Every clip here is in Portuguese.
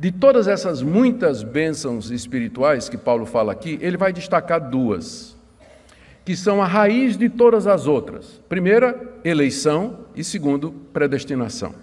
De todas essas muitas bênçãos espirituais que Paulo fala aqui, ele vai destacar duas, que são a raiz de todas as outras. Primeira, eleição, e segundo, predestinação.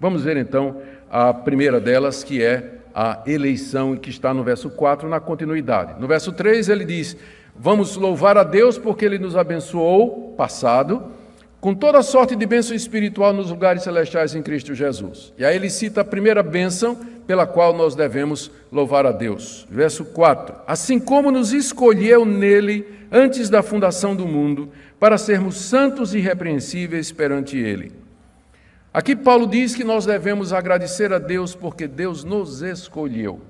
Vamos ver então a primeira delas, que é a eleição, que está no verso 4, na continuidade. No verso 3, ele diz: Vamos louvar a Deus porque ele nos abençoou, passado, com toda sorte de bênção espiritual nos lugares celestiais em Cristo Jesus. E aí ele cita a primeira bênção pela qual nós devemos louvar a Deus. Verso 4: Assim como nos escolheu nele antes da fundação do mundo, para sermos santos e irrepreensíveis perante ele. Aqui Paulo diz que nós devemos agradecer a Deus porque Deus nos escolheu.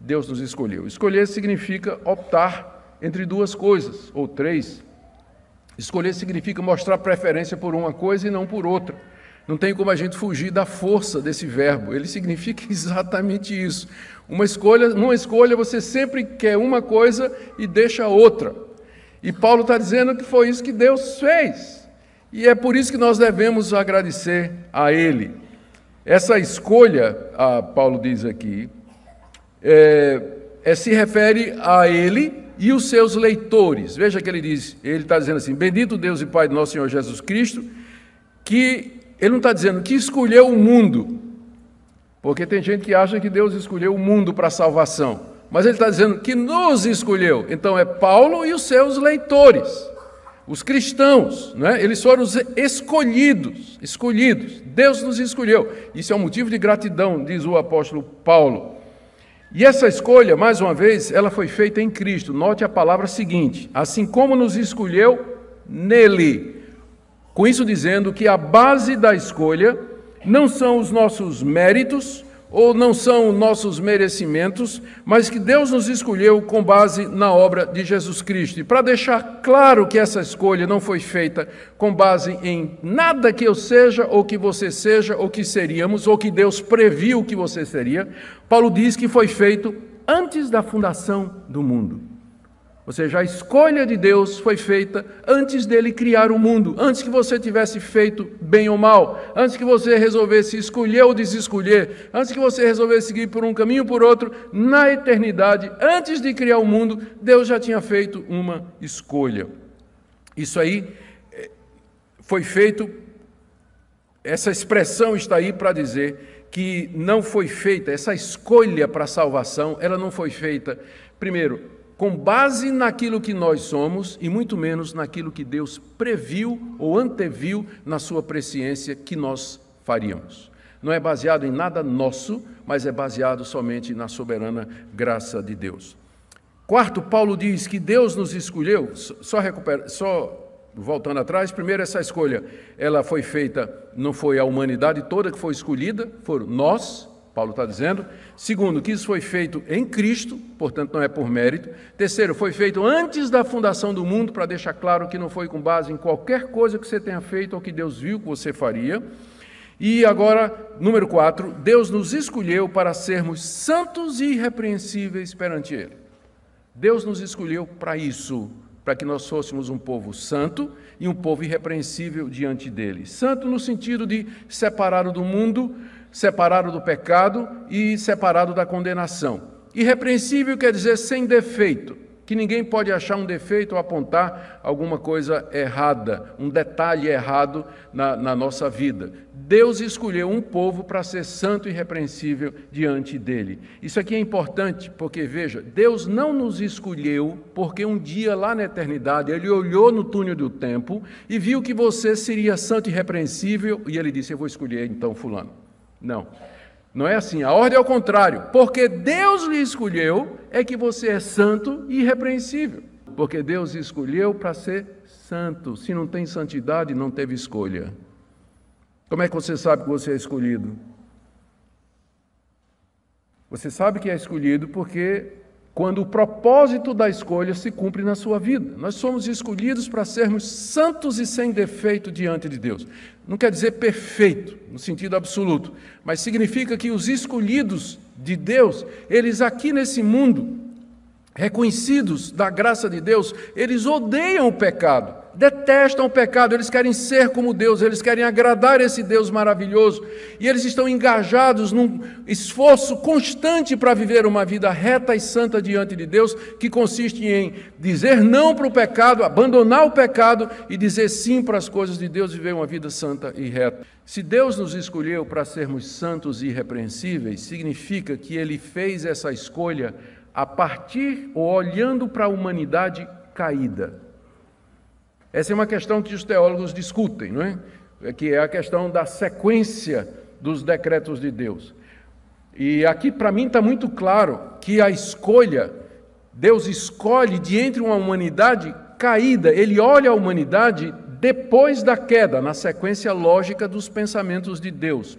Deus nos escolheu. Escolher significa optar entre duas coisas, ou três. Escolher significa mostrar preferência por uma coisa e não por outra. Não tem como a gente fugir da força desse verbo. Ele significa exatamente isso. Uma escolha, numa escolha você sempre quer uma coisa e deixa outra. E Paulo está dizendo que foi isso que Deus fez. E é por isso que nós devemos agradecer a Ele. Essa escolha, a Paulo diz aqui, é, é, se refere a Ele e os seus leitores. Veja que ele diz, ele está dizendo assim: Bendito Deus e Pai do nosso Senhor Jesus Cristo, que ele não está dizendo que escolheu o mundo, porque tem gente que acha que Deus escolheu o mundo para salvação, mas ele está dizendo que nos escolheu. Então é Paulo e os seus leitores, os cristãos, né? eles foram os escolhidos, escolhidos. Deus nos escolheu. Isso é um motivo de gratidão, diz o apóstolo Paulo. E essa escolha, mais uma vez, ela foi feita em Cristo. Note a palavra seguinte: assim como nos escolheu nele. Com isso dizendo que a base da escolha não são os nossos méritos, ou não são nossos merecimentos, mas que Deus nos escolheu com base na obra de Jesus Cristo. E para deixar claro que essa escolha não foi feita com base em nada que eu seja, ou que você seja, ou que seríamos, ou que Deus previu que você seria, Paulo diz que foi feito antes da fundação do mundo. Ou seja, a escolha de Deus foi feita antes dele criar o mundo, antes que você tivesse feito bem ou mal, antes que você resolvesse escolher ou desescolher, antes que você resolvesse seguir por um caminho ou por outro, na eternidade, antes de criar o mundo, Deus já tinha feito uma escolha. Isso aí eh, foi feito, essa expressão está aí para dizer que não foi feita, essa escolha para a salvação, ela não foi feita, primeiro, com base naquilo que nós somos e muito menos naquilo que Deus previu ou anteviu na sua presciência que nós faríamos. Não é baseado em nada nosso, mas é baseado somente na soberana graça de Deus. Quarto, Paulo diz que Deus nos escolheu, só, recupera, só voltando atrás, primeiro essa escolha, ela foi feita, não foi a humanidade toda que foi escolhida, foram nós, Paulo está dizendo. Segundo, que isso foi feito em Cristo, portanto não é por mérito. Terceiro, foi feito antes da fundação do mundo, para deixar claro que não foi com base em qualquer coisa que você tenha feito ou que Deus viu que você faria. E agora, número quatro, Deus nos escolheu para sermos santos e irrepreensíveis perante Ele. Deus nos escolheu para isso, para que nós fôssemos um povo santo e um povo irrepreensível diante dele. Santo no sentido de separado do mundo, separado do pecado e separado da condenação. Irrepreensível quer dizer sem defeito, que ninguém pode achar um defeito ou apontar alguma coisa errada, um detalhe errado na, na nossa vida. Deus escolheu um povo para ser santo e irrepreensível diante dele. Isso aqui é importante porque, veja, Deus não nos escolheu porque um dia lá na eternidade ele olhou no túnel do tempo e viu que você seria santo e irrepreensível e ele disse: Eu vou escolher então Fulano. Não. Não é assim. A ordem é o contrário. Porque Deus lhe escolheu, é que você é santo e irrepreensível. Porque Deus escolheu para ser santo. Se não tem santidade, não teve escolha. Como é que você sabe que você é escolhido? Você sabe que é escolhido porque quando o propósito da escolha se cumpre na sua vida. Nós somos escolhidos para sermos santos e sem defeito diante de Deus. Não quer dizer perfeito, no sentido absoluto, mas significa que os escolhidos de Deus, eles aqui nesse mundo, reconhecidos da graça de Deus, eles odeiam o pecado detestam o pecado, eles querem ser como Deus, eles querem agradar esse Deus maravilhoso, e eles estão engajados num esforço constante para viver uma vida reta e santa diante de Deus, que consiste em dizer não para o pecado, abandonar o pecado e dizer sim para as coisas de Deus, viver uma vida santa e reta. Se Deus nos escolheu para sermos santos e irrepreensíveis, significa que Ele fez essa escolha a partir ou olhando para a humanidade caída. Essa é uma questão que os teólogos discutem, não é? é que é a questão da sequência dos decretos de Deus. E aqui, para mim, está muito claro que a escolha, Deus escolhe de entre uma humanidade caída, Ele olha a humanidade depois da queda, na sequência lógica dos pensamentos de Deus.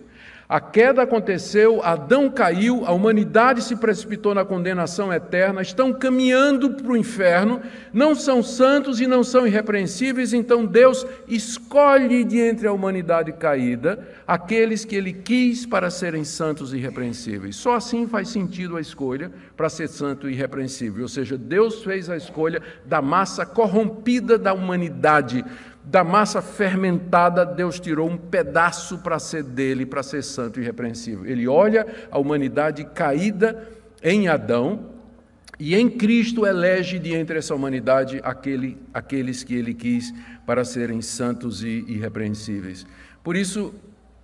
A queda aconteceu, Adão caiu, a humanidade se precipitou na condenação eterna, estão caminhando para o inferno, não são santos e não são irrepreensíveis, então Deus escolhe de entre a humanidade caída aqueles que ele quis para serem santos e irrepreensíveis. Só assim faz sentido a escolha para ser santo e irrepreensível, ou seja, Deus fez a escolha da massa corrompida da humanidade da massa fermentada, Deus tirou um pedaço para ser dele, para ser santo e irrepreensível. Ele olha a humanidade caída em Adão e em Cristo elege de entre essa humanidade aquele, aqueles que ele quis para serem santos e irrepreensíveis. Por isso,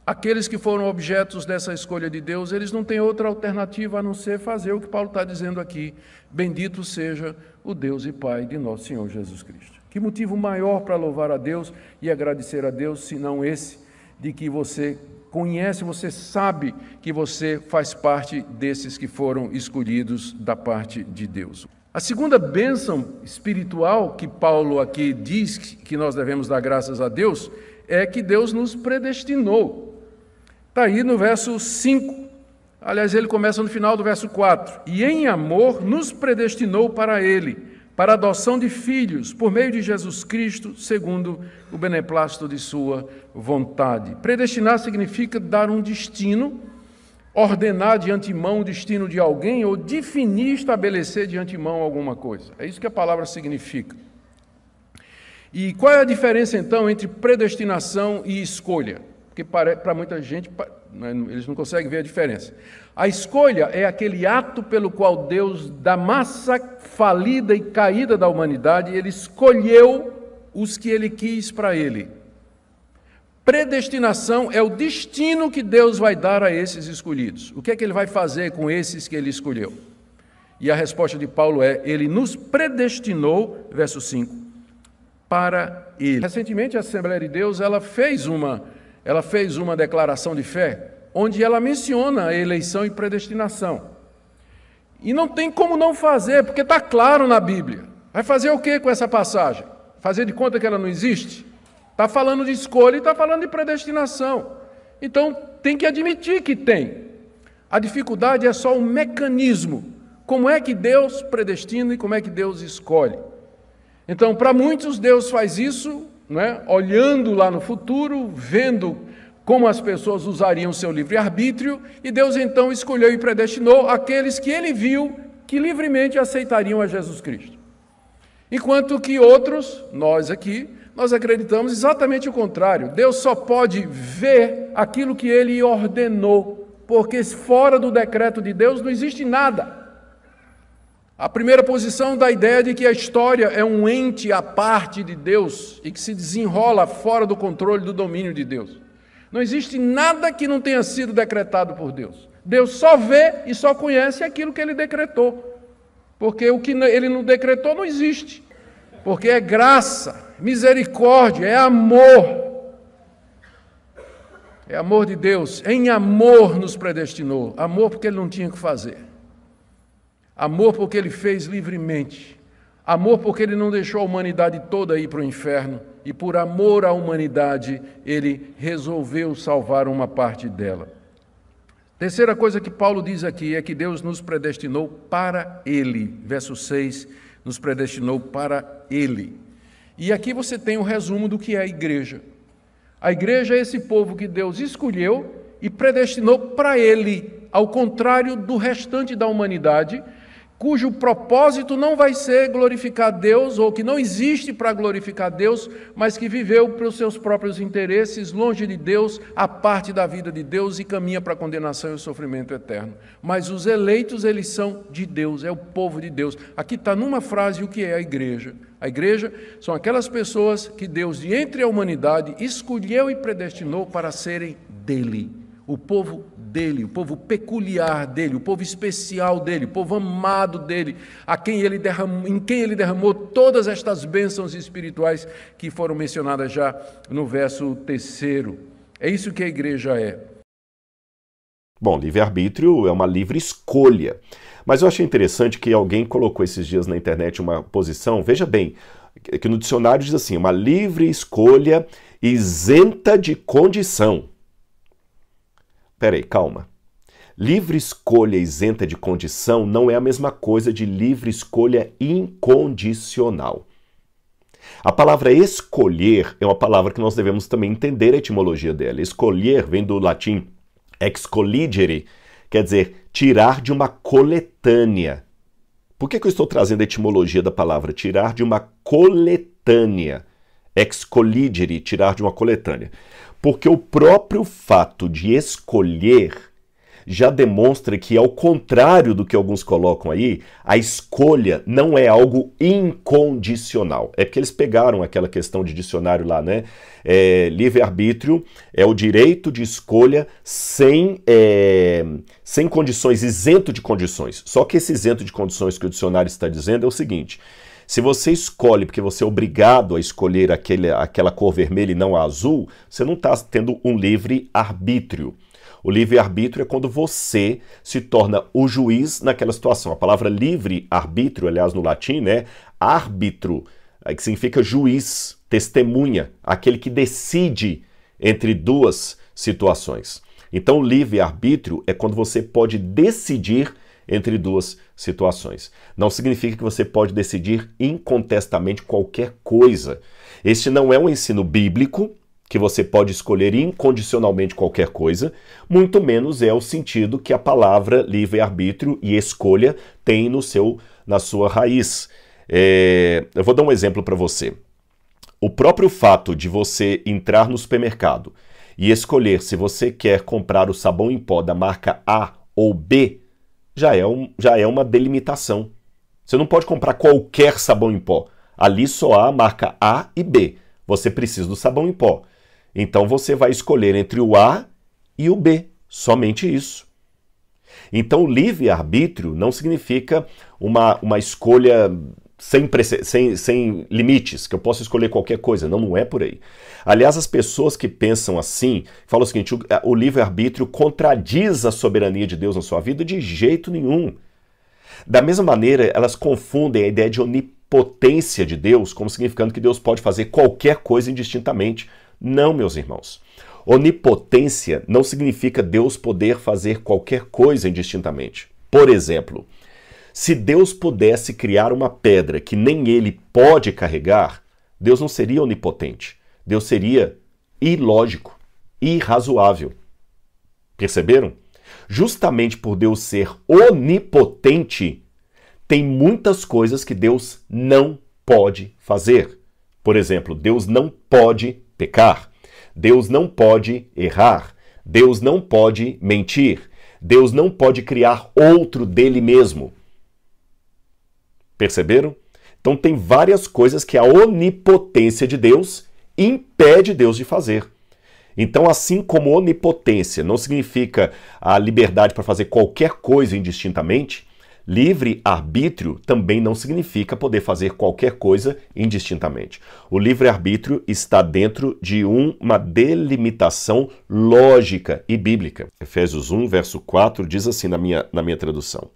aqueles que foram objetos dessa escolha de Deus, eles não têm outra alternativa a não ser fazer o que Paulo está dizendo aqui: Bendito seja o Deus e Pai de nosso Senhor Jesus Cristo. Que motivo maior para louvar a Deus e agradecer a Deus, senão esse de que você conhece, você sabe que você faz parte desses que foram escolhidos da parte de Deus. A segunda bênção espiritual que Paulo aqui diz que nós devemos dar graças a Deus é que Deus nos predestinou. Está aí no verso 5. Aliás, ele começa no final do verso 4. E em amor nos predestinou para Ele para adoção de filhos por meio de Jesus Cristo, segundo o beneplácito de Sua vontade. Predestinar significa dar um destino, ordenar de antemão o destino de alguém ou definir, estabelecer de antemão alguma coisa. É isso que a palavra significa. E qual é a diferença então entre predestinação e escolha? Porque para muita gente eles não conseguem ver a diferença. A escolha é aquele ato pelo qual Deus, da massa falida e caída da humanidade, ele escolheu os que ele quis para ele. Predestinação é o destino que Deus vai dar a esses escolhidos. O que é que ele vai fazer com esses que ele escolheu? E a resposta de Paulo é: Ele nos predestinou, verso 5, para Ele. Recentemente a Assembleia de Deus ela fez uma, ela fez uma declaração de fé onde ela menciona a eleição e predestinação. E não tem como não fazer, porque está claro na Bíblia. Vai fazer o que com essa passagem? Fazer de conta que ela não existe? Está falando de escolha e está falando de predestinação. Então tem que admitir que tem. A dificuldade é só o mecanismo. Como é que Deus predestina e como é que Deus escolhe? Então, para muitos, Deus faz isso, é? olhando lá no futuro, vendo como as pessoas usariam seu livre-arbítrio, e Deus então escolheu e predestinou aqueles que ele viu que livremente aceitariam a Jesus Cristo. Enquanto que outros, nós aqui, nós acreditamos exatamente o contrário. Deus só pode ver aquilo que ele ordenou, porque fora do decreto de Deus não existe nada. A primeira posição da ideia de que a história é um ente à parte de Deus e que se desenrola fora do controle do domínio de Deus. Não existe nada que não tenha sido decretado por Deus. Deus só vê e só conhece aquilo que ele decretou. Porque o que ele não decretou não existe. Porque é graça, misericórdia, é amor. É amor de Deus. Em amor nos predestinou. Amor porque ele não tinha que fazer. Amor porque ele fez livremente. Amor porque ele não deixou a humanidade toda ir para o inferno e por amor à humanidade, ele resolveu salvar uma parte dela. Terceira coisa que Paulo diz aqui é que Deus nos predestinou para ele. Verso 6, nos predestinou para ele. E aqui você tem o um resumo do que é a igreja. A igreja é esse povo que Deus escolheu e predestinou para ele, ao contrário do restante da humanidade, cujo propósito não vai ser glorificar Deus, ou que não existe para glorificar Deus, mas que viveu para os seus próprios interesses, longe de Deus, a parte da vida de Deus e caminha para a condenação e o sofrimento eterno. Mas os eleitos, eles são de Deus, é o povo de Deus. Aqui está numa frase o que é a igreja. A igreja são aquelas pessoas que Deus, de entre a humanidade, escolheu e predestinou para serem dele, o povo dele, o povo peculiar dele, o povo especial dele, o povo amado dele, a quem ele derramou, em quem ele derramou todas estas bênçãos espirituais que foram mencionadas já no verso terceiro. É isso que a igreja é. Bom, livre-arbítrio é uma livre escolha. Mas eu achei interessante que alguém colocou esses dias na internet uma posição, veja bem, que no dicionário diz assim: uma livre escolha isenta de condição. Peraí, calma. Livre escolha isenta de condição não é a mesma coisa de livre escolha incondicional. A palavra escolher é uma palavra que nós devemos também entender a etimologia dela. Escolher vem do latim excolligere, quer dizer tirar de uma coletânea. Por que, que eu estou trazendo a etimologia da palavra tirar de uma coletânea? Excolligere, tirar de uma coletânea. Porque o próprio fato de escolher já demonstra que, ao contrário do que alguns colocam aí, a escolha não é algo incondicional. É porque eles pegaram aquela questão de dicionário lá, né? É, Livre-arbítrio é o direito de escolha sem, é, sem condições, isento de condições. Só que esse isento de condições que o dicionário está dizendo é o seguinte: se você escolhe porque você é obrigado a escolher aquele, aquela cor vermelha e não a azul, você não está tendo um livre arbítrio. O livre-arbítrio é quando você se torna o juiz naquela situação. A palavra livre-arbítrio, aliás, no latim, né? Árbitro, que significa juiz, testemunha, aquele que decide entre duas situações. Então, livre-arbítrio é quando você pode decidir entre duas situações. Não significa que você pode decidir incontestamente qualquer coisa. Este não é um ensino bíblico, que você pode escolher incondicionalmente qualquer coisa, muito menos é o sentido que a palavra livre-arbítrio e escolha tem no seu, na sua raiz. É, eu vou dar um exemplo para você. O próprio fato de você entrar no supermercado e escolher se você quer comprar o sabão em pó da marca A ou B já é, um, já é uma delimitação. Você não pode comprar qualquer sabão em pó. Ali só há a marca A e B. Você precisa do sabão em pó. Então você vai escolher entre o A e o B. Somente isso. Então, livre-arbítrio não significa uma, uma escolha sem, sem, sem limites, que eu posso escolher qualquer coisa. Não, não é por aí. Aliás, as pessoas que pensam assim falam o seguinte: o, o livre-arbítrio contradiz a soberania de Deus na sua vida de jeito nenhum. Da mesma maneira, elas confundem a ideia de onipotência de Deus como significando que Deus pode fazer qualquer coisa indistintamente. Não, meus irmãos. Onipotência não significa Deus poder fazer qualquer coisa indistintamente. Por exemplo, se Deus pudesse criar uma pedra que nem ele pode carregar, Deus não seria onipotente. Deus seria ilógico, irrazoável. Perceberam? Justamente por Deus ser onipotente, tem muitas coisas que Deus não pode fazer. Por exemplo, Deus não pode pecar, Deus não pode errar, Deus não pode mentir, Deus não pode criar outro dele mesmo. Perceberam? Então tem várias coisas que a onipotência de Deus impede Deus de fazer. Então, assim como onipotência não significa a liberdade para fazer qualquer coisa indistintamente, livre arbítrio também não significa poder fazer qualquer coisa indistintamente. O livre arbítrio está dentro de uma delimitação lógica e bíblica. Efésios 1, verso 4 diz assim na minha, na minha tradução.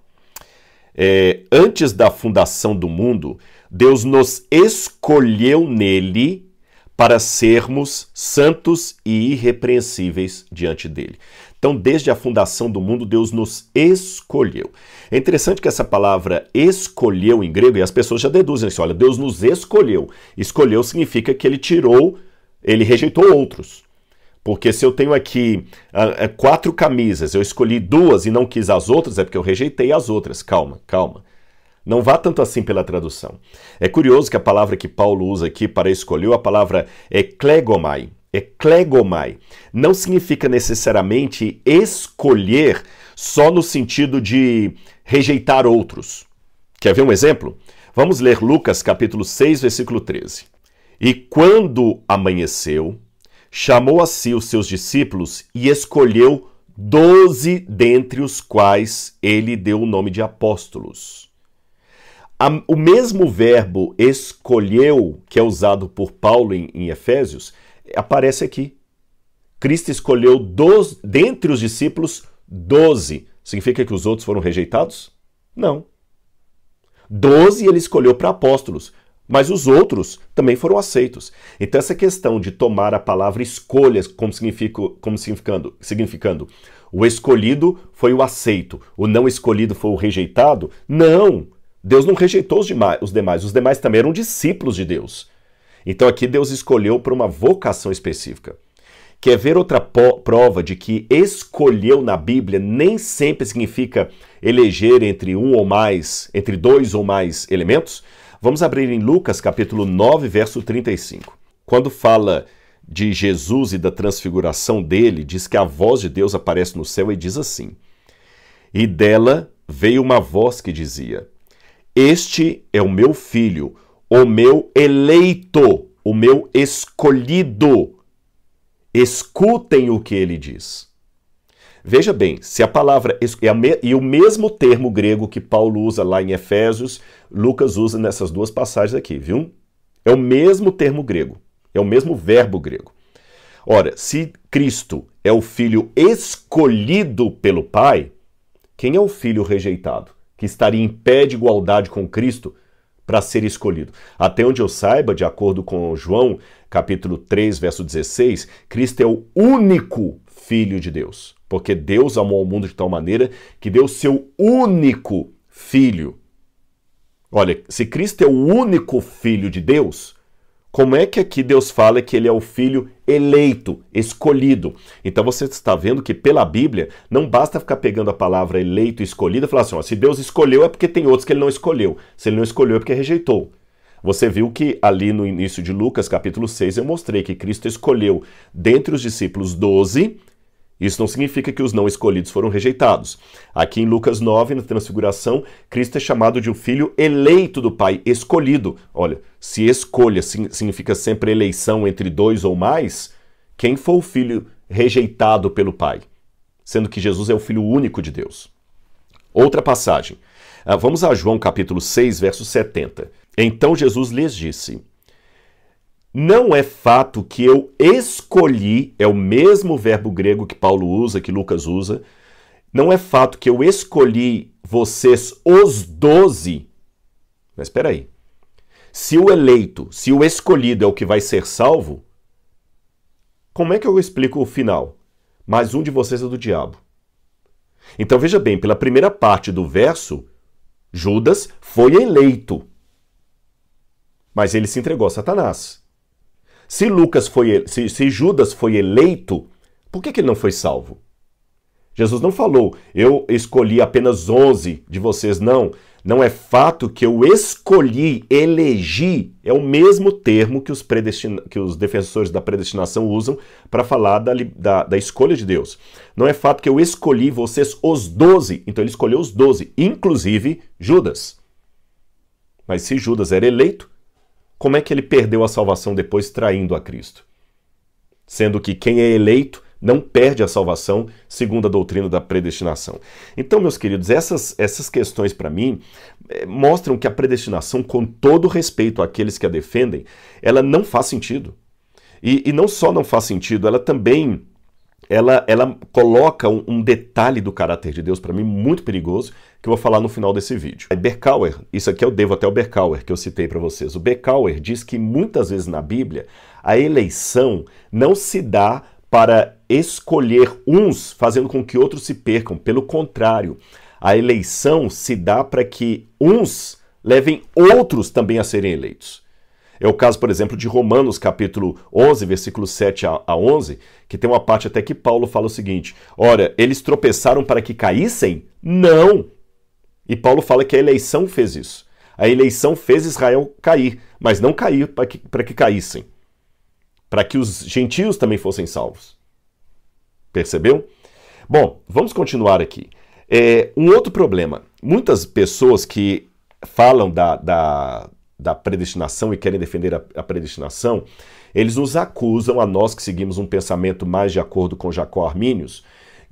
É, antes da fundação do mundo, Deus nos escolheu nele para sermos santos e irrepreensíveis diante dele. Então, desde a fundação do mundo, Deus nos escolheu. É interessante que essa palavra escolheu em grego, e as pessoas já deduzem assim: olha, Deus nos escolheu. Escolheu significa que ele tirou, ele rejeitou outros. Porque se eu tenho aqui uh, quatro camisas, eu escolhi duas e não quis as outras, é porque eu rejeitei as outras. Calma, calma. Não vá tanto assim pela tradução. É curioso que a palavra que Paulo usa aqui para escolher, a palavra eklegomai. Eklegomai não significa necessariamente escolher só no sentido de rejeitar outros. Quer ver um exemplo? Vamos ler Lucas capítulo 6, versículo 13. E quando amanheceu, chamou a si os seus discípulos e escolheu doze dentre os quais ele deu o nome de apóstolos o mesmo verbo escolheu, que é usado por Paulo em, em Efésios, aparece aqui. Cristo escolheu dos, dentre os discípulos doze. Significa que os outros foram rejeitados? Não. Doze ele escolheu para apóstolos, mas os outros também foram aceitos. Então, essa questão de tomar a palavra escolhas como, como significando, significando o escolhido foi o aceito, o não escolhido foi o rejeitado, não. Deus não rejeitou os demais, os demais, os demais também eram discípulos de Deus. Então aqui Deus escolheu para uma vocação específica. Quer ver outra prova de que escolheu na Bíblia nem sempre significa eleger entre um ou mais, entre dois ou mais elementos? Vamos abrir em Lucas capítulo 9, verso 35. Quando fala de Jesus e da transfiguração dele, diz que a voz de Deus aparece no céu e diz assim: E dela veio uma voz que dizia: este é o meu filho, o meu eleito, o meu escolhido. Escutem o que ele diz. Veja bem, se a palavra e o mesmo termo grego que Paulo usa lá em Efésios, Lucas usa nessas duas passagens aqui, viu? É o mesmo termo grego, é o mesmo verbo grego. Ora, se Cristo é o filho escolhido pelo Pai, quem é o filho rejeitado? que estaria em pé de igualdade com Cristo para ser escolhido. Até onde eu saiba, de acordo com João, capítulo 3, verso 16, Cristo é o único filho de Deus, porque Deus amou o mundo de tal maneira que deu seu único filho. Olha, se Cristo é o único filho de Deus, como é que aqui Deus fala que ele é o filho eleito, escolhido? Então você está vendo que pela Bíblia não basta ficar pegando a palavra eleito, escolhido e falar assim: ó, se Deus escolheu é porque tem outros que ele não escolheu. Se ele não escolheu é porque rejeitou. Você viu que ali no início de Lucas, capítulo 6, eu mostrei que Cristo escolheu dentre os discípulos 12 isso não significa que os não escolhidos foram rejeitados. Aqui em Lucas 9, na Transfiguração, Cristo é chamado de um filho eleito do Pai, escolhido. Olha, se escolha significa sempre eleição entre dois ou mais, quem foi o filho rejeitado pelo Pai? Sendo que Jesus é o filho único de Deus. Outra passagem. Ah, vamos a João capítulo 6, verso 70. Então Jesus lhes disse: não é fato que eu escolhi, é o mesmo verbo grego que Paulo usa, que Lucas usa. Não é fato que eu escolhi vocês, os doze. Mas espera aí. Se o eleito, se o escolhido é o que vai ser salvo, como é que eu explico o final? Mais um de vocês é do diabo. Então veja bem, pela primeira parte do verso, Judas foi eleito. Mas ele se entregou a Satanás. Se Lucas foi, se, se Judas foi eleito, por que, que ele não foi salvo? Jesus não falou, eu escolhi apenas 11 de vocês, não. Não é fato que eu escolhi, elegi, é o mesmo termo que os, predestina, que os defensores da predestinação usam para falar da, da, da, escolha de Deus. Não é fato que eu escolhi vocês os 12, então ele escolheu os 12, inclusive Judas. Mas se Judas era eleito, como é que ele perdeu a salvação depois traindo a Cristo? Sendo que quem é eleito não perde a salvação, segundo a doutrina da predestinação. Então, meus queridos, essas, essas questões para mim é, mostram que a predestinação, com todo respeito àqueles que a defendem, ela não faz sentido. E, e não só não faz sentido, ela também ela, ela coloca um, um detalhe do caráter de Deus para mim muito perigoso, que eu vou falar no final desse vídeo. Berkauer, isso aqui eu devo até o Berkauer, que eu citei para vocês. O Berkauer diz que muitas vezes na Bíblia a eleição não se dá para escolher uns fazendo com que outros se percam. Pelo contrário, a eleição se dá para que uns levem outros também a serem eleitos. É o caso, por exemplo, de Romanos, capítulo 11, versículo 7 a 11, que tem uma parte até que Paulo fala o seguinte: Ora, eles tropeçaram para que caíssem? Não! E Paulo fala que a eleição fez isso. A eleição fez Israel cair, mas não cair para que, que caíssem. Para que os gentios também fossem salvos. Percebeu? Bom, vamos continuar aqui. É, um outro problema. Muitas pessoas que falam da, da, da predestinação e querem defender a, a, predestinação, eles nos acusam, a nós que seguimos um pensamento mais de acordo com Jacó Armínios,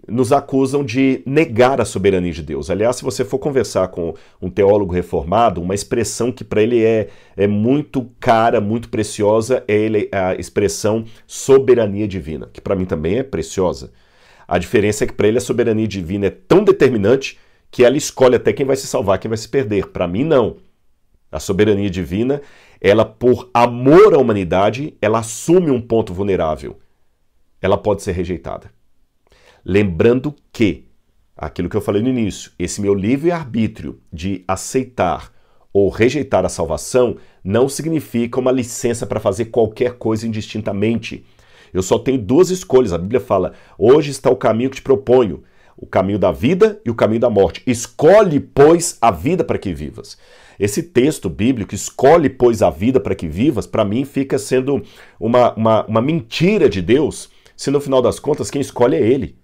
nos acusam de negar a soberania de Deus. Aliás, se você for conversar com um teólogo reformado, uma expressão que para ele é, é muito cara, muito preciosa, é ele, a expressão soberania divina, que para mim também é preciosa. A diferença é que para ele a soberania divina é tão determinante que ela escolhe até quem vai se salvar, quem vai se perder. Para mim, não. A soberania divina, ela, por amor à humanidade, ela assume um ponto vulnerável. Ela pode ser rejeitada. Lembrando que, aquilo que eu falei no início, esse meu livre-arbítrio de aceitar ou rejeitar a salvação não significa uma licença para fazer qualquer coisa indistintamente. Eu só tenho duas escolhas. A Bíblia fala: hoje está o caminho que te proponho, o caminho da vida e o caminho da morte. Escolhe, pois, a vida para que vivas. Esse texto bíblico, escolhe, pois, a vida para que vivas, para mim fica sendo uma, uma, uma mentira de Deus, se no final das contas quem escolhe é Ele.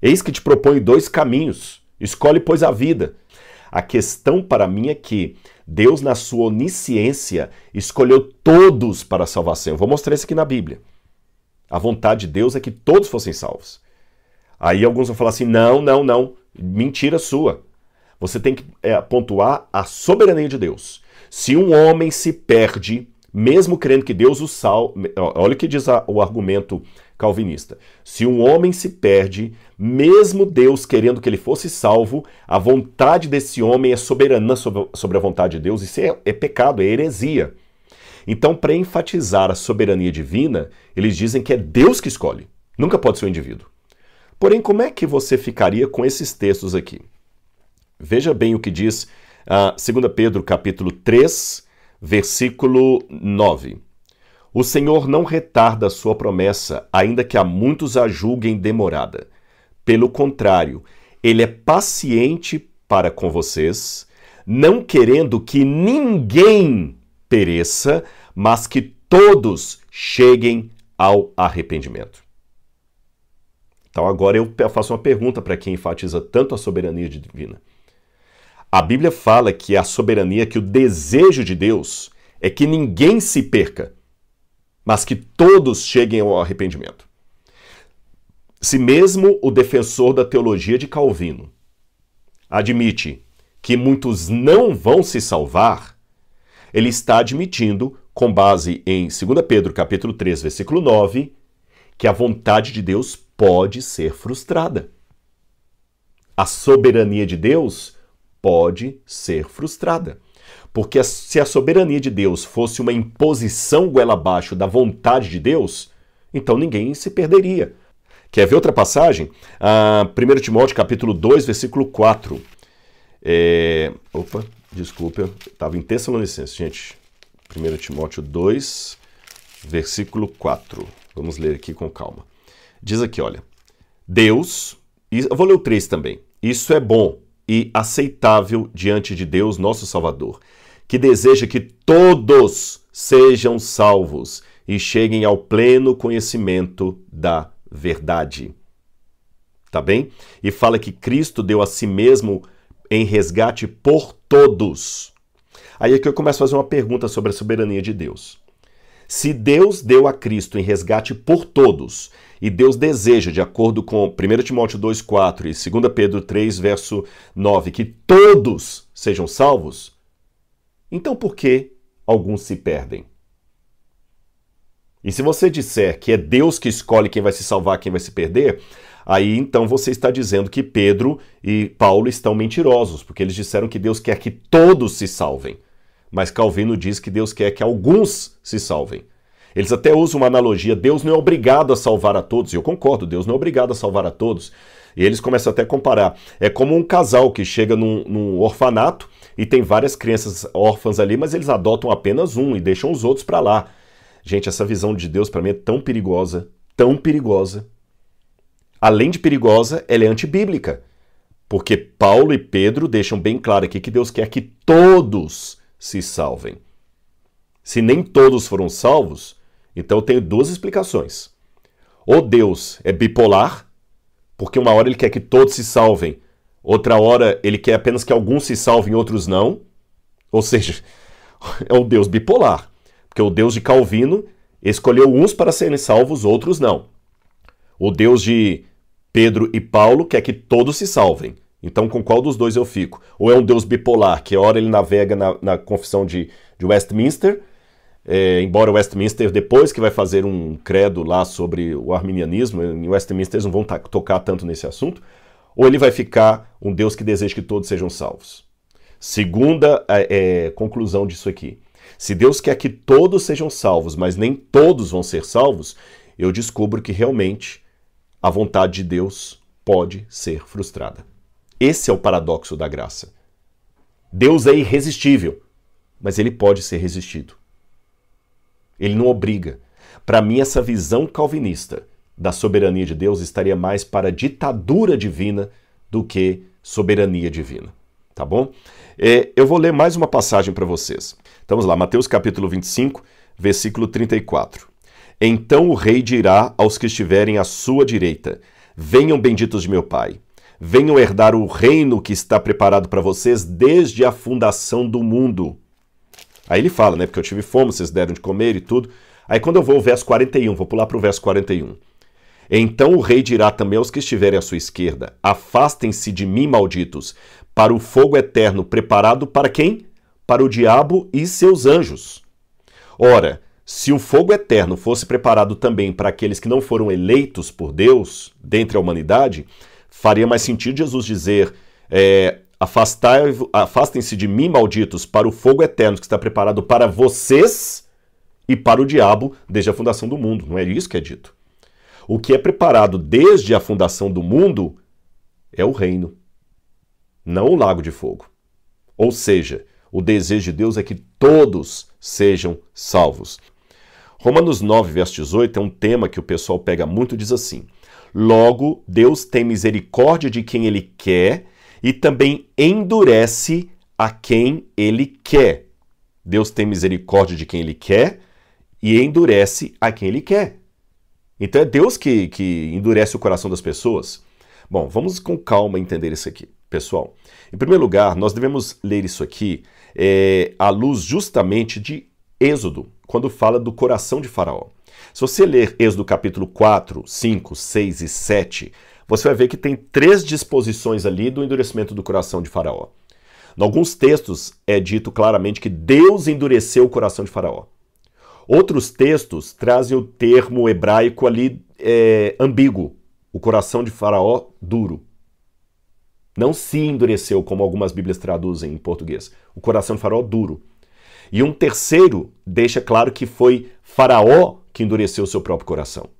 Eis que te propõe dois caminhos. Escolhe, pois, a vida. A questão para mim é que Deus, na sua onisciência, escolheu todos para a salvação. Eu vou mostrar isso aqui na Bíblia. A vontade de Deus é que todos fossem salvos. Aí alguns vão falar assim: não, não, não, mentira sua. Você tem que é, pontuar a soberania de Deus. Se um homem se perde, mesmo crendo que Deus o salva, olha o que diz a, o argumento calvinista. Se um homem se perde, mesmo Deus querendo que ele fosse salvo, a vontade desse homem é soberana sobre, sobre a vontade de Deus. Isso é, é pecado, é heresia. Então, para enfatizar a soberania divina, eles dizem que é Deus que escolhe, nunca pode ser o um indivíduo. Porém, como é que você ficaria com esses textos aqui? Veja bem o que diz uh, 2 Pedro capítulo 3, versículo 9. O Senhor não retarda a sua promessa, ainda que a muitos a julguem demorada. Pelo contrário, ele é paciente para com vocês, não querendo que ninguém pereça, mas que todos cheguem ao arrependimento. Então agora eu faço uma pergunta para quem enfatiza tanto a soberania divina. A Bíblia fala que a soberania, que o desejo de Deus é que ninguém se perca, mas que todos cheguem ao arrependimento. Se mesmo o defensor da teologia de Calvino admite que muitos não vão se salvar, ele está admitindo, com base em 2 Pedro capítulo 3, versículo 9, que a vontade de Deus pode ser frustrada. A soberania de Deus pode ser frustrada. Porque se a soberania de Deus fosse uma imposição goela abaixo da vontade de Deus, então ninguém se perderia. Quer ver outra passagem? Ah, 1 Timóteo capítulo 2, versículo 4. É... Opa, Desculpa, eu estava em Tessalonicenses, gente. 1 Timóteo 2, versículo 4. Vamos ler aqui com calma. Diz aqui, olha. Deus, eu vou ler o 3 também. Isso é bom e aceitável diante de Deus, nosso Salvador, que deseja que todos sejam salvos e cheguem ao pleno conhecimento da verdade. Tá bem? E fala que Cristo deu a si mesmo em resgate por todos. Aí é que eu começo a fazer uma pergunta sobre a soberania de Deus. Se Deus deu a Cristo em resgate por todos, e Deus deseja, de acordo com 1 Timóteo 2,4 e 2 Pedro 3, verso 9, que todos sejam salvos, então por que alguns se perdem? E se você disser que é Deus que escolhe quem vai se salvar, quem vai se perder, Aí então você está dizendo que Pedro e Paulo estão mentirosos, porque eles disseram que Deus quer que todos se salvem. Mas Calvino diz que Deus quer que alguns se salvem. Eles até usam uma analogia: Deus não é obrigado a salvar a todos. E eu concordo, Deus não é obrigado a salvar a todos. E eles começam até a comparar. É como um casal que chega num, num orfanato e tem várias crianças órfãs ali, mas eles adotam apenas um e deixam os outros para lá. Gente, essa visão de Deus para mim é tão perigosa, tão perigosa além de perigosa, ela é antibíblica. Porque Paulo e Pedro deixam bem claro aqui que Deus quer que todos se salvem. Se nem todos foram salvos, então eu tenho duas explicações. Ou Deus é bipolar, porque uma hora ele quer que todos se salvem, outra hora ele quer apenas que alguns se salvem, outros não. Ou seja, é um Deus bipolar, porque o Deus de Calvino escolheu uns para serem salvos, outros não. O Deus de Pedro e Paulo quer que todos se salvem. Então, com qual dos dois eu fico? Ou é um Deus bipolar, que hora ele navega na, na confissão de, de Westminster, é, embora Westminster, depois que vai fazer um credo lá sobre o arminianismo, em Westminster eles não vão tocar tanto nesse assunto, ou ele vai ficar um Deus que deseja que todos sejam salvos. Segunda é, é, conclusão disso aqui. Se Deus quer que todos sejam salvos, mas nem todos vão ser salvos, eu descubro que realmente a vontade de Deus pode ser frustrada. Esse é o paradoxo da graça. Deus é irresistível, mas ele pode ser resistido. Ele não obriga. Para mim, essa visão calvinista da soberania de Deus estaria mais para ditadura divina do que soberania divina. Tá bom? É, eu vou ler mais uma passagem para vocês. Então, vamos lá, Mateus capítulo 25, versículo 34. Então o rei dirá aos que estiverem à sua direita: Venham benditos de meu Pai. Venham herdar o reino que está preparado para vocês desde a fundação do mundo. Aí ele fala, né? Porque eu tive fome, vocês deram de comer e tudo. Aí quando eu vou ao verso 41, vou pular para o verso 41. Então o rei dirá também aos que estiverem à sua esquerda: Afastem-se de mim, malditos, para o fogo eterno preparado para quem? Para o diabo e seus anjos. Ora, se o fogo eterno fosse preparado também para aqueles que não foram eleitos por Deus dentre a humanidade, faria mais sentido Jesus dizer: é, Afastem-se de mim, malditos, para o fogo eterno que está preparado para vocês e para o diabo desde a fundação do mundo. Não é isso que é dito. O que é preparado desde a fundação do mundo é o reino, não o lago de fogo. Ou seja, o desejo de Deus é que todos sejam salvos. Romanos 9, verso 18 é um tema que o pessoal pega muito, diz assim: Logo, Deus tem misericórdia de quem ele quer e também endurece a quem ele quer. Deus tem misericórdia de quem ele quer e endurece a quem ele quer. Então é Deus que, que endurece o coração das pessoas. Bom, vamos com calma entender isso aqui, pessoal. Em primeiro lugar, nós devemos ler isso aqui é, à luz justamente de Êxodo, quando fala do coração de Faraó. Se você ler Êxodo capítulo 4, 5, 6 e 7, você vai ver que tem três disposições ali do endurecimento do coração de Faraó. Em alguns textos é dito claramente que Deus endureceu o coração de Faraó. Outros textos trazem o termo hebraico ali é, ambíguo, o coração de Faraó duro. Não se endureceu, como algumas Bíblias traduzem em português. O coração de Faraó duro. E um terceiro deixa claro que foi Faraó que endureceu seu próprio coração.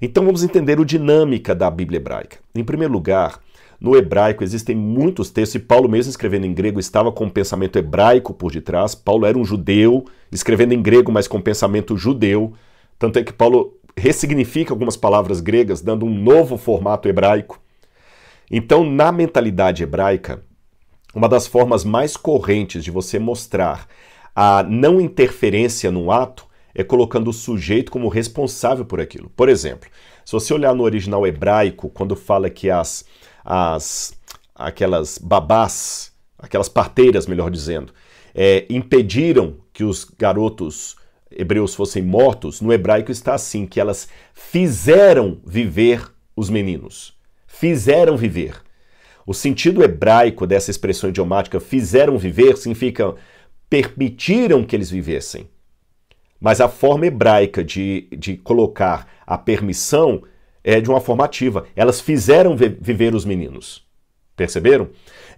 Então vamos entender a dinâmica da Bíblia hebraica. Em primeiro lugar, no hebraico existem muitos textos, e Paulo, mesmo escrevendo em grego, estava com um pensamento hebraico por detrás. Paulo era um judeu, escrevendo em grego, mas com pensamento judeu. Tanto é que Paulo ressignifica algumas palavras gregas, dando um novo formato hebraico. Então, na mentalidade hebraica, uma das formas mais correntes de você mostrar a não interferência no ato é colocando o sujeito como responsável por aquilo. Por exemplo, se você olhar no original hebraico, quando fala que as, as aquelas babás, aquelas parteiras, melhor dizendo, é, impediram que os garotos hebreus fossem mortos, no hebraico está assim, que elas fizeram viver os meninos. Fizeram viver. O sentido hebraico dessa expressão idiomática fizeram viver significa permitiram que eles vivessem. Mas a forma hebraica de, de colocar a permissão é de uma forma ativa. Elas fizeram viver os meninos. Perceberam?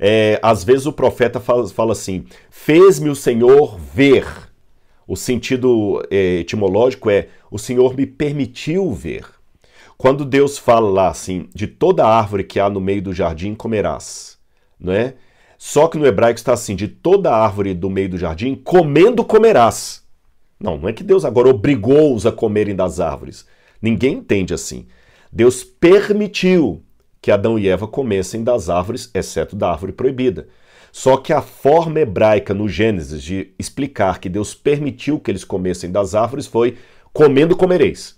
É, às vezes o profeta fala, fala assim: fez-me o Senhor ver. O sentido é, etimológico é: o Senhor me permitiu ver. Quando Deus fala lá assim: de toda árvore que há no meio do jardim comerás, não é? Só que no hebraico está assim: de toda árvore do meio do jardim comendo comerás. Não, não é que Deus agora obrigou-os a comerem das árvores. Ninguém entende assim. Deus permitiu que Adão e Eva comessem das árvores, exceto da árvore proibida. Só que a forma hebraica no Gênesis de explicar que Deus permitiu que eles comessem das árvores foi comendo comereis.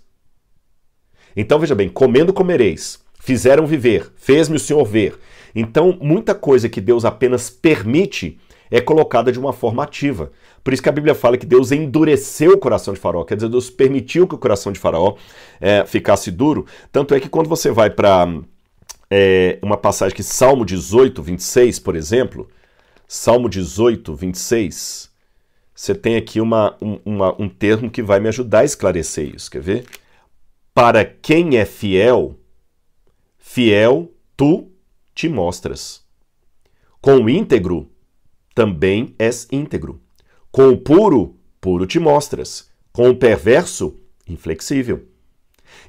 Então veja bem, comendo comereis, fizeram viver, fez-me o Senhor ver. Então muita coisa que Deus apenas permite é colocada de uma forma ativa. Por isso que a Bíblia fala que Deus endureceu o coração de Faraó, quer dizer, Deus permitiu que o coração de Faraó é, ficasse duro. Tanto é que quando você vai para é, uma passagem que Salmo 18, 26, por exemplo, Salmo 18, 26, você tem aqui uma, um, uma, um termo que vai me ajudar a esclarecer isso. Quer ver? Para quem é fiel, fiel tu te mostras. Com o íntegro, também és íntegro. Com o puro, puro te mostras. Com o perverso, inflexível.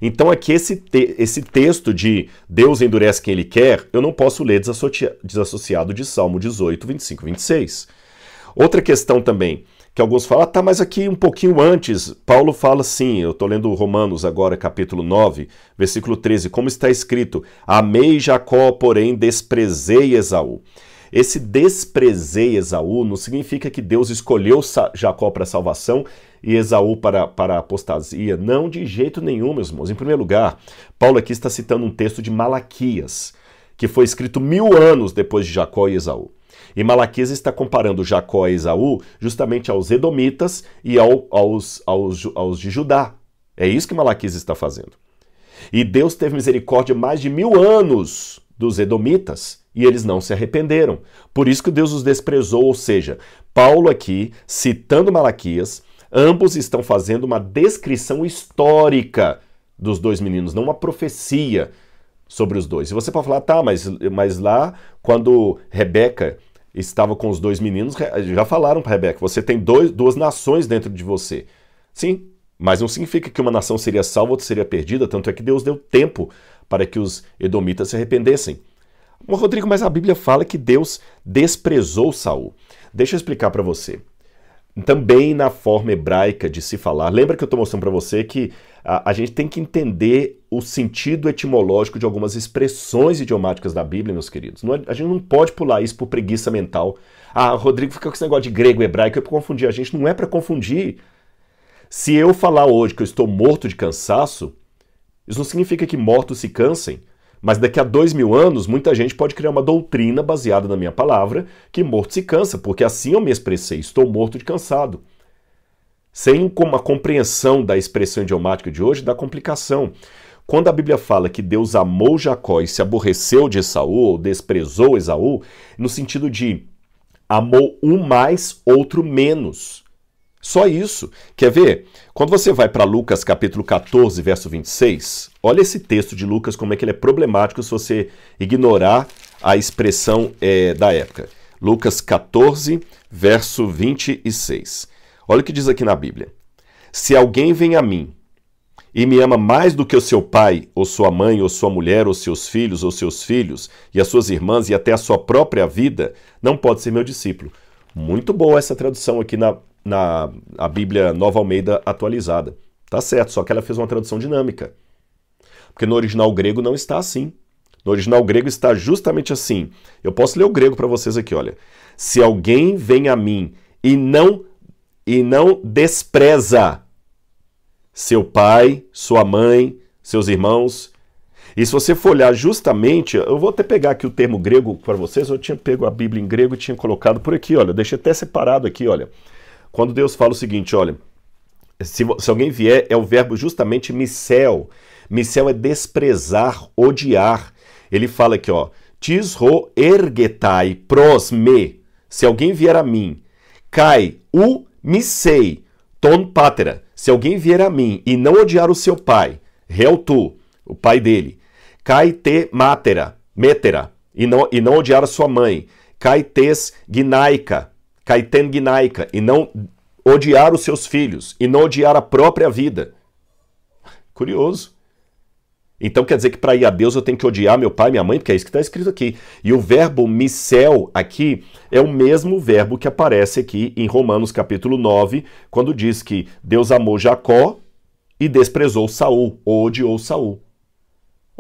Então, aqui esse, te esse texto de Deus endurece quem ele quer, eu não posso ler desassociado de Salmo 18, 25, 26. Outra questão também, que alguns falam, ah, tá, mas aqui um pouquinho antes, Paulo fala assim, eu estou lendo Romanos agora, capítulo 9, versículo 13, como está escrito, amei Jacó, porém desprezei Esaú. Esse desprezei Esaú não significa que Deus escolheu Jacó para a salvação e Esaú para, para a apostasia. Não, de jeito nenhum, meus irmãos. Em primeiro lugar, Paulo aqui está citando um texto de Malaquias, que foi escrito mil anos depois de Jacó e Esaú. E Malaquias está comparando Jacó e Esaú justamente aos Edomitas e ao, aos, aos, aos de Judá. É isso que Malaquias está fazendo. E Deus teve misericórdia mais de mil anos dos Edomitas e eles não se arrependeram. Por isso que Deus os desprezou, ou seja, Paulo aqui, citando Malaquias, ambos estão fazendo uma descrição histórica dos dois meninos, não uma profecia sobre os dois. E você pode falar, tá, mas, mas lá, quando Rebeca estava com os dois meninos, já falaram para Rebeca, você tem dois, duas nações dentro de você. Sim, mas não significa que uma nação seria salva, outra seria perdida, tanto é que Deus deu tempo para que os edomitas se arrependessem. Rodrigo, mas a Bíblia fala que Deus desprezou Saul. Deixa eu explicar para você. Também na forma hebraica de se falar. Lembra que eu estou mostrando para você que a, a, gente tem que entender o sentido etimológico de algumas expressões idiomáticas da Bíblia, meus queridos. Não, é, a gente não pode pular isso por preguiça mental. Ah, Rodrigo fica com esse negócio de grego e hebraico é para confundir a gente. Não é para confundir. Se eu falar hoje que eu estou morto de cansaço, isso não significa que mortos se cansem. Mas daqui a dois mil anos, muita gente pode criar uma doutrina baseada na minha palavra que morto se cansa, porque assim eu me expressei, estou morto de cansado. Sem uma compreensão da expressão idiomática de hoje, da complicação. Quando a Bíblia fala que Deus amou Jacó e se aborreceu de Esaú, ou desprezou Esaú, no sentido de amou um mais, outro menos. Só isso. Quer ver? Quando você vai para Lucas capítulo 14, verso 26, olha esse texto de Lucas, como é que ele é problemático se você ignorar a expressão é, da época. Lucas 14, verso 26. Olha o que diz aqui na Bíblia. Se alguém vem a mim e me ama mais do que o seu pai, ou sua mãe, ou sua mulher, ou seus filhos, ou seus filhos, e as suas irmãs, e até a sua própria vida, não pode ser meu discípulo. Muito boa essa tradução aqui na, na a Bíblia Nova Almeida atualizada. Tá certo, só que ela fez uma tradução dinâmica. Porque no original grego não está assim. No original grego está justamente assim. Eu posso ler o grego para vocês aqui, olha. Se alguém vem a mim e não e não despreza seu pai, sua mãe, seus irmãos. E se você for olhar justamente, eu vou até pegar aqui o termo grego para vocês, eu tinha pego a Bíblia em grego e tinha colocado por aqui, olha, deixei até separado aqui, olha. Quando Deus fala o seguinte, olha, se, se alguém vier, é o verbo justamente micel. Micel é desprezar, odiar. Ele fala aqui, ó, tisro ergetai pros me. Se alguém vier a mim, cai u misei ton patera. Se alguém vier a mim e não odiar o seu pai, tu, o pai dele, cai te matera, metera, e não, e não odiar a sua mãe, cai tes gnaica, Kaiten Gnaika, e não odiar os seus filhos, e não odiar a própria vida. Curioso. Então quer dizer que para ir a Deus eu tenho que odiar meu pai e minha mãe, porque é isso que está escrito aqui. E o verbo micel aqui é o mesmo verbo que aparece aqui em Romanos capítulo 9, quando diz que Deus amou Jacó e desprezou Saul, ou odiou Saul.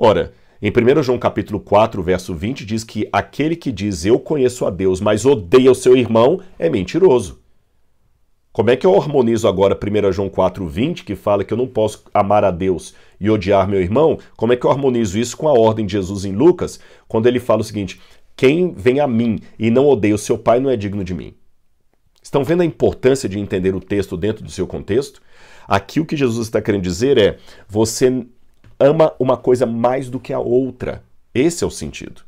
Ora, Em 1 João capítulo 4, verso 20, diz que aquele que diz eu conheço a Deus, mas odeia o seu irmão, é mentiroso. Como é que eu harmonizo agora 1 João 4, 20, que fala que eu não posso amar a Deus e odiar meu irmão? Como é que eu harmonizo isso com a ordem de Jesus em Lucas, quando ele fala o seguinte: quem vem a mim e não odeia o seu pai não é digno de mim? Estão vendo a importância de entender o texto dentro do seu contexto? Aqui o que Jesus está querendo dizer é: você ama uma coisa mais do que a outra. Esse é o sentido.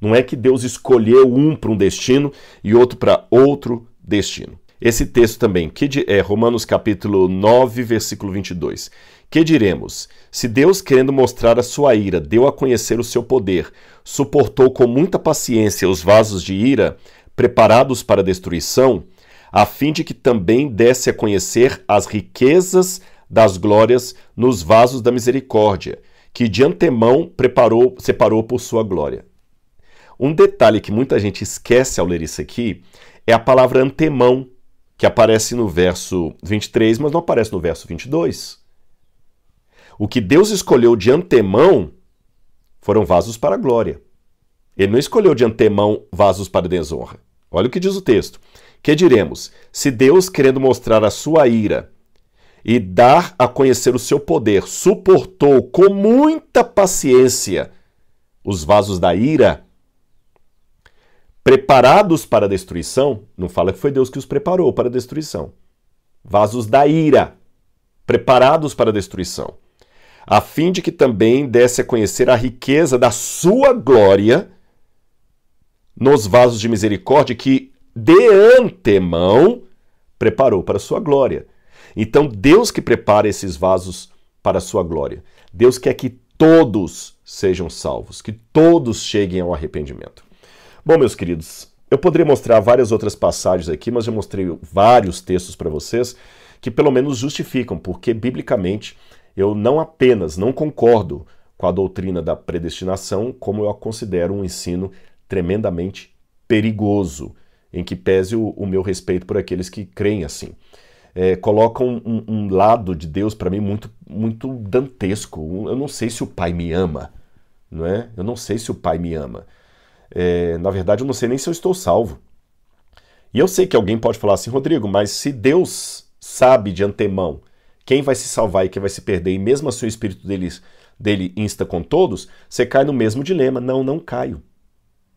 Não é que Deus escolheu um para um destino e outro para outro destino. Esse texto também, que é Romanos capítulo 9, versículo 22. Que diremos? Se Deus, querendo mostrar a sua ira, deu a conhecer o seu poder, suportou com muita paciência os vasos de ira, preparados para destruição, a fim de que também desse a conhecer as riquezas das glórias nos vasos da misericórdia, que de antemão preparou, separou por sua glória. Um detalhe que muita gente esquece ao ler isso aqui é a palavra antemão, que aparece no verso 23, mas não aparece no verso 22. O que Deus escolheu de antemão foram vasos para a glória. Ele não escolheu de antemão vasos para desonra. Olha o que diz o texto. Que diremos? Se Deus, querendo mostrar a sua ira e dar a conhecer o seu poder, suportou com muita paciência os vasos da ira, preparados para a destruição, não fala que foi Deus que os preparou para a destruição. Vasos da ira, preparados para a destruição, a fim de que também desse a conhecer a riqueza da sua glória nos vasos de misericórdia que de antemão preparou para a sua glória. Então, Deus que prepara esses vasos para a sua glória. Deus quer que todos sejam salvos, que todos cheguem ao arrependimento. Bom, meus queridos, eu poderia mostrar várias outras passagens aqui, mas eu mostrei vários textos para vocês que pelo menos justificam, porque biblicamente eu não apenas não concordo com a doutrina da predestinação, como eu a considero um ensino tremendamente perigoso, em que pese o, o meu respeito por aqueles que creem assim é, colocam um, um, lado de Deus para mim muito, muito dantesco. Eu não sei se o Pai me ama, não é? Eu não sei se o Pai me ama. É, na verdade, eu não sei nem se eu estou salvo. E eu sei que alguém pode falar assim, Rodrigo, mas se Deus sabe de antemão quem vai se salvar e quem vai se perder, e mesmo assim o Espírito dele, dele insta com todos, você cai no mesmo dilema. Não, não caio.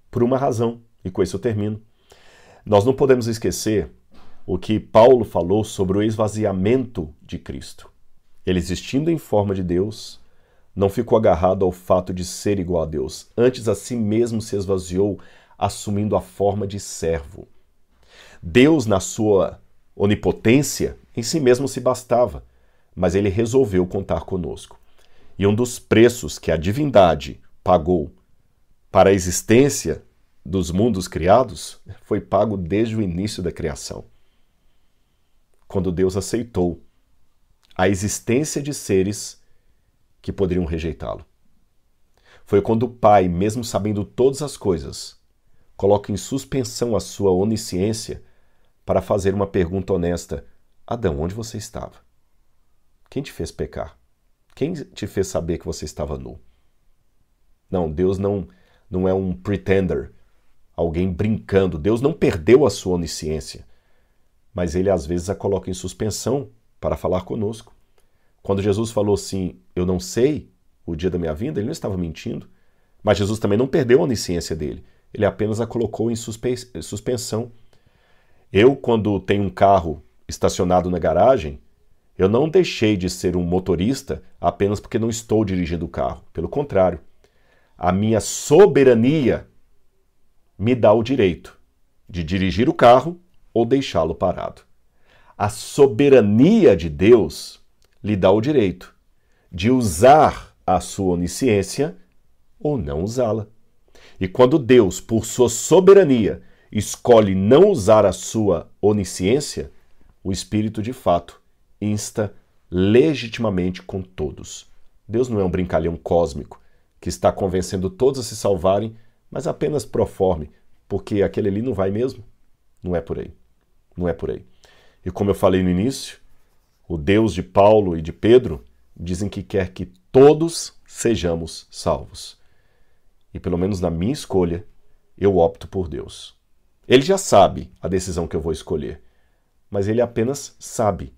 Por uma razão. E com isso eu termino. Nós não podemos esquecer o que Paulo falou sobre o esvaziamento de Cristo. Ele, existindo em forma de Deus, não ficou agarrado ao fato de ser igual a Deus, antes a si mesmo se esvaziou, assumindo a forma de servo. Deus, na sua onipotência, em si mesmo se bastava, mas ele resolveu contar conosco. E um dos preços que a divindade pagou para a existência dos mundos criados foi pago desde o início da criação quando Deus aceitou a existência de seres que poderiam rejeitá-lo. Foi quando o Pai, mesmo sabendo todas as coisas, coloca em suspensão a sua onisciência para fazer uma pergunta honesta: Adão, onde você estava? Quem te fez pecar? Quem te fez saber que você estava nu? Não, Deus não, não é um pretender, alguém brincando. Deus não perdeu a sua onisciência mas ele às vezes a coloca em suspensão para falar conosco. Quando Jesus falou assim, eu não sei o dia da minha vinda, ele não estava mentindo. Mas Jesus também não perdeu a onisciência dele. Ele apenas a colocou em suspensão. Eu, quando tenho um carro estacionado na garagem, eu não deixei de ser um motorista apenas porque não estou dirigindo o carro. Pelo contrário, a minha soberania me dá o direito de dirigir o carro ou deixá-lo parado. A soberania de Deus lhe dá o direito de usar a sua onisciência ou não usá-la. E quando Deus, por sua soberania, escolhe não usar a sua onisciência, o Espírito de fato insta legitimamente com todos. Deus não é um brincalhão cósmico que está convencendo todos a se salvarem, mas apenas proforme, porque aquele ali não vai mesmo. Não é por aí. Não é por aí. E como eu falei no início, o Deus de Paulo e de Pedro dizem que quer que todos sejamos salvos. E pelo menos na minha escolha, eu opto por Deus. Ele já sabe a decisão que eu vou escolher, mas ele apenas sabe,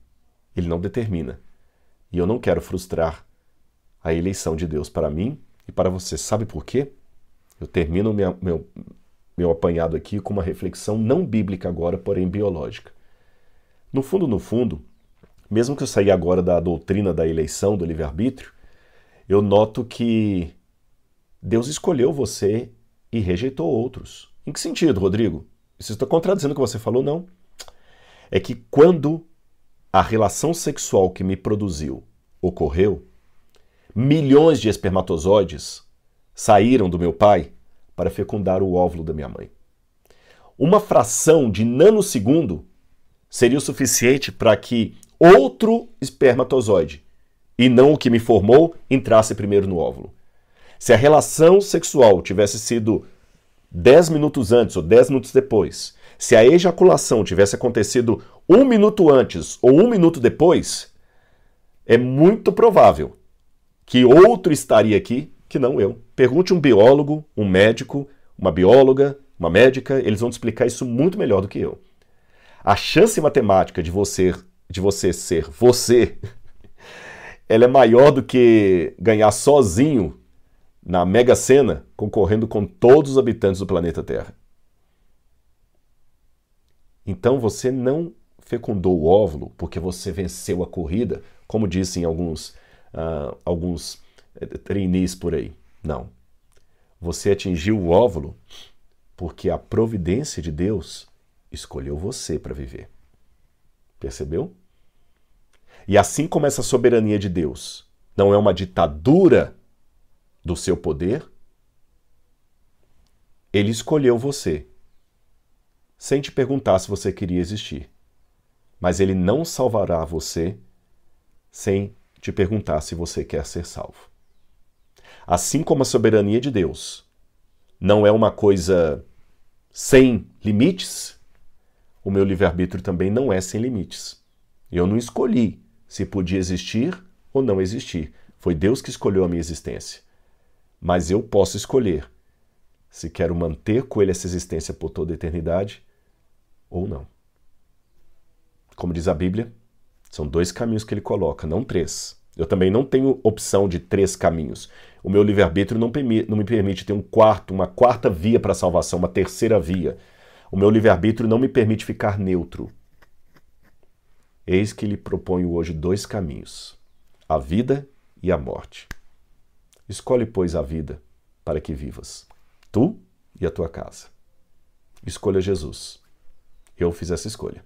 ele não determina. E eu não quero frustrar a eleição de Deus para mim e para você. Sabe por quê? Eu termino minha, meu, meu apanhado aqui com uma reflexão não bíblica agora, porém biológica. No fundo, no fundo, mesmo que eu saia agora da doutrina da eleição, do livre-arbítrio, eu noto que Deus escolheu você e rejeitou outros. Em que sentido, Rodrigo? Isso está contradizendo o que você falou? Não. É que quando a relação sexual que me produziu ocorreu, milhões de espermatozoides saíram do meu pai para fecundar o óvulo da minha mãe. Uma fração de nanosegundo seria o suficiente para que outro espermatozoide, e não o que me formou, entrasse primeiro no óvulo. Se a relação sexual tivesse sido 10 minutos antes ou 10 minutos depois, se a ejaculação tivesse acontecido um minuto antes ou um minuto depois, é muito provável que outro estaria aqui que não eu. Pergunte um biólogo, um médico, uma bióloga, uma médica, eles vão te explicar isso muito melhor do que eu. A chance matemática de você, de você ser você, ela é maior do que ganhar sozinho na Mega Sena, concorrendo com todos os habitantes do planeta Terra. Então você não fecundou o óvulo porque você venceu a corrida, como dizem alguns, uh, alguns eh, trainees por aí. Não. Você atingiu o óvulo porque a providência de Deus escolheu você para viver. Percebeu? E assim como essa soberania de Deus não é uma ditadura do seu poder, ele escolheu você, sem te perguntar se você queria existir. Mas ele não salvará você sem te perguntar se você quer ser salvo. Assim como a soberania de Deus não é uma coisa sem limites, o meu livre-arbítrio também não é sem limites. Eu não escolhi se podia existir ou não existir. Foi Deus que escolheu a minha existência mas eu posso escolher se quero manter com ele essa existência por toda a eternidade ou não. Como diz a Bíblia, são dois caminhos que ele coloca, não três. Eu também não tenho opção de três caminhos. O meu livre-arbítrio não, não, me permite ter um quarto, uma quarta via para a salvação, uma terceira via. O meu livre-arbítrio não me permite ficar neutro. Eis que lhe proponho hoje dois caminhos: a vida e a morte. Escolhe, pois, a vida para que vivas, tu e a tua casa. Escolha Jesus. Eu fiz essa escolha.